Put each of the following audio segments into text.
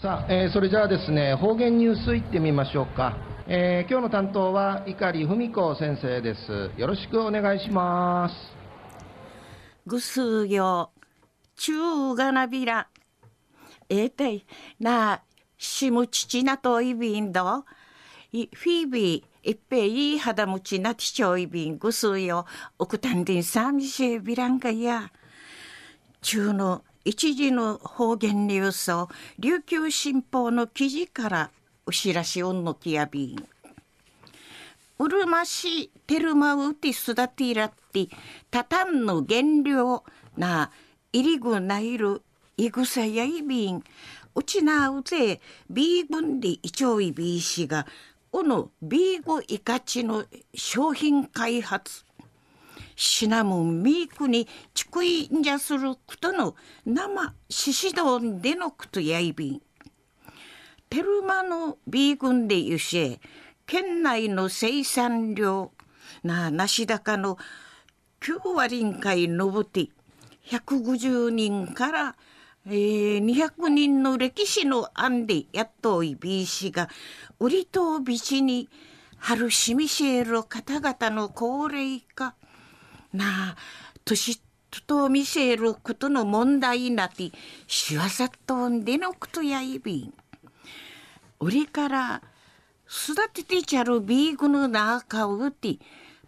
さあ、えーそれじゃあですね、方言ニュースいってみましょうか。えー今日の担当は碇文子先生です。よろしくお願いします。ぐすよ。中がなびら。えー、たい。なしむちちなといびんど。いフィービー。いっぺい。い肌むちなちちょいびん。ぐすよ。おくたんでんさみしびらんがや。中の一時の方言ニュースを琉球新報の記事からお知らしをのきやびんうるましテルマウティスダティラッティタタンの原料なイリグナイルイグサヤイビンうちなうぜビーグンディイチョイビーシがうのビーゴイカチの商品開発。シナモンミークにちくいんじゃすることの生シシドンでのことやいびんテルマのビーグンでゆし県内の生産量な梨高の9割んかいのぶて150人から、えー、200人の歴史の案でやっといびいしが売りとびちに春しみしえる方々の高齢化。なあ年と見せることの問題なってしわさとんでのことやいびん。売りから育ててちゃるビーグの中をうて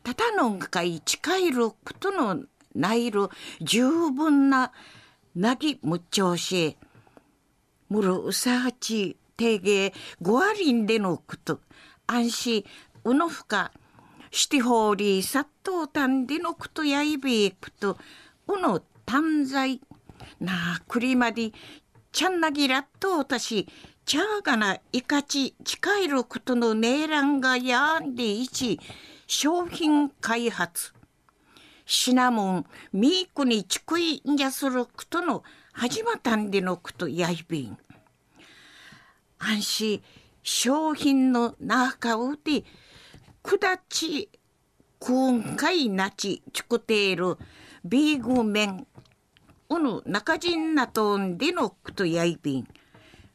たたのんかい近いることのないる十分ななぎむっちょうしむるうさはちてげごわりんでのこと安心うのふかシティホーリー殺到たんでのことやいべえこと。うの短在なあくりまで。ちゃんなぎらっとうたし。ちゃがないかち近いることのねえらんがやんでいち。商品開発。シナモン。ミークにちくいんじゃすることの。始まったんでのことやいびん。安心。商品の中うて。くだち今回なちちくているビーグ麺うぬ中人なとんでのことやいびん。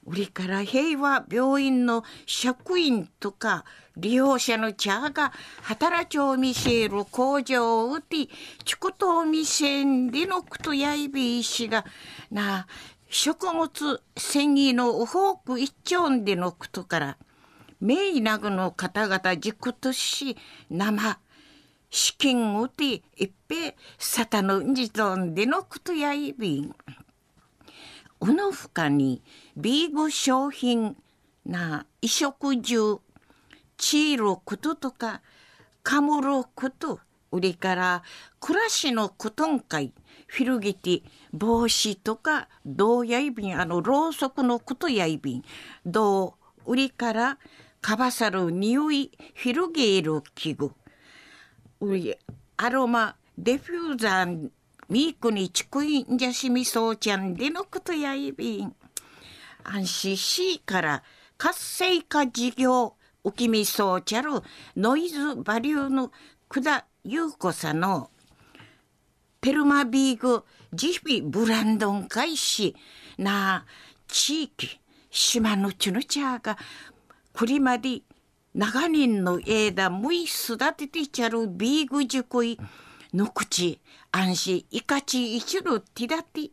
売りから平和病院の職員とか利用者の茶が働きを見せる工場を売ってちことを見せんでのことやいびいしがな食物繊維の多く一丁んでのことから名医なぐの方々軸とし生資金をて一平沙汰のんじとんでのことやいびん。うのふかにビーグ商品な衣食住チールこととかかむること売りから暮らしのことんかいフィルギティ帽子とか銅やいびんあのろうそくのことやいびん銅売りからかばさる匂いフィルゲール器具アロマデフューザーミークにちくいんじゃしみそうちゃんでのことやいびん。安心しから活性化事業おきみそうちゃるノイズバリューの久田優子さんのテルマビーグジビブランドン開始な地域島のちぬちゃがくりまで長年の枝むい育ててちゃるビーグ塾いの口安心いかち一路ティダティ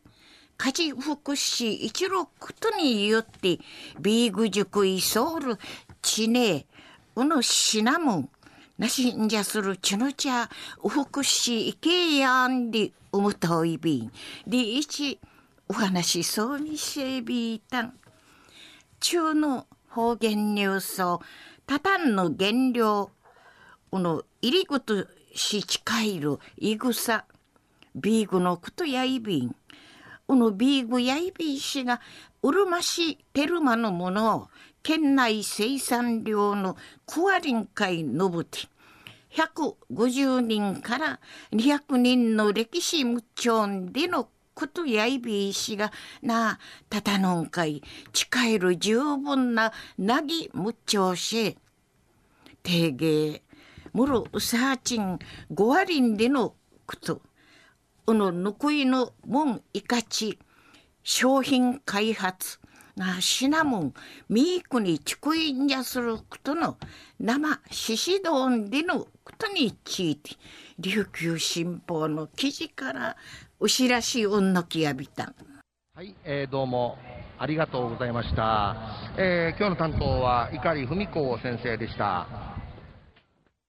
家事福祉一路ことによってビーグ塾いソウルチネうのシナモンなしんじゃするちのちゃ福祉いけやんでうむといびん。でいちお話そうにせびいたん。中の方言ニュースをたたんの原料この入りことし近いるいぐさビーグのことやいびん。このビーグやいびんしがうるましテルマのものを県内生産量の9割んかいのぶて150人から200人の歴史無調でのことやいびいしがなたたのんかい。近える十分ななぎ無調し。定芸もろうさあちんごわりんでのこと。うのぬくいのもんいかち。商品開発なシナモンミークにちくいんじゃすることの。生ししどんでのことについて。琉球新報の記事から牛らしい女きやびた。んはい、えー、どうもありがとうございました、えー、今日の担当は碇文子先生でした。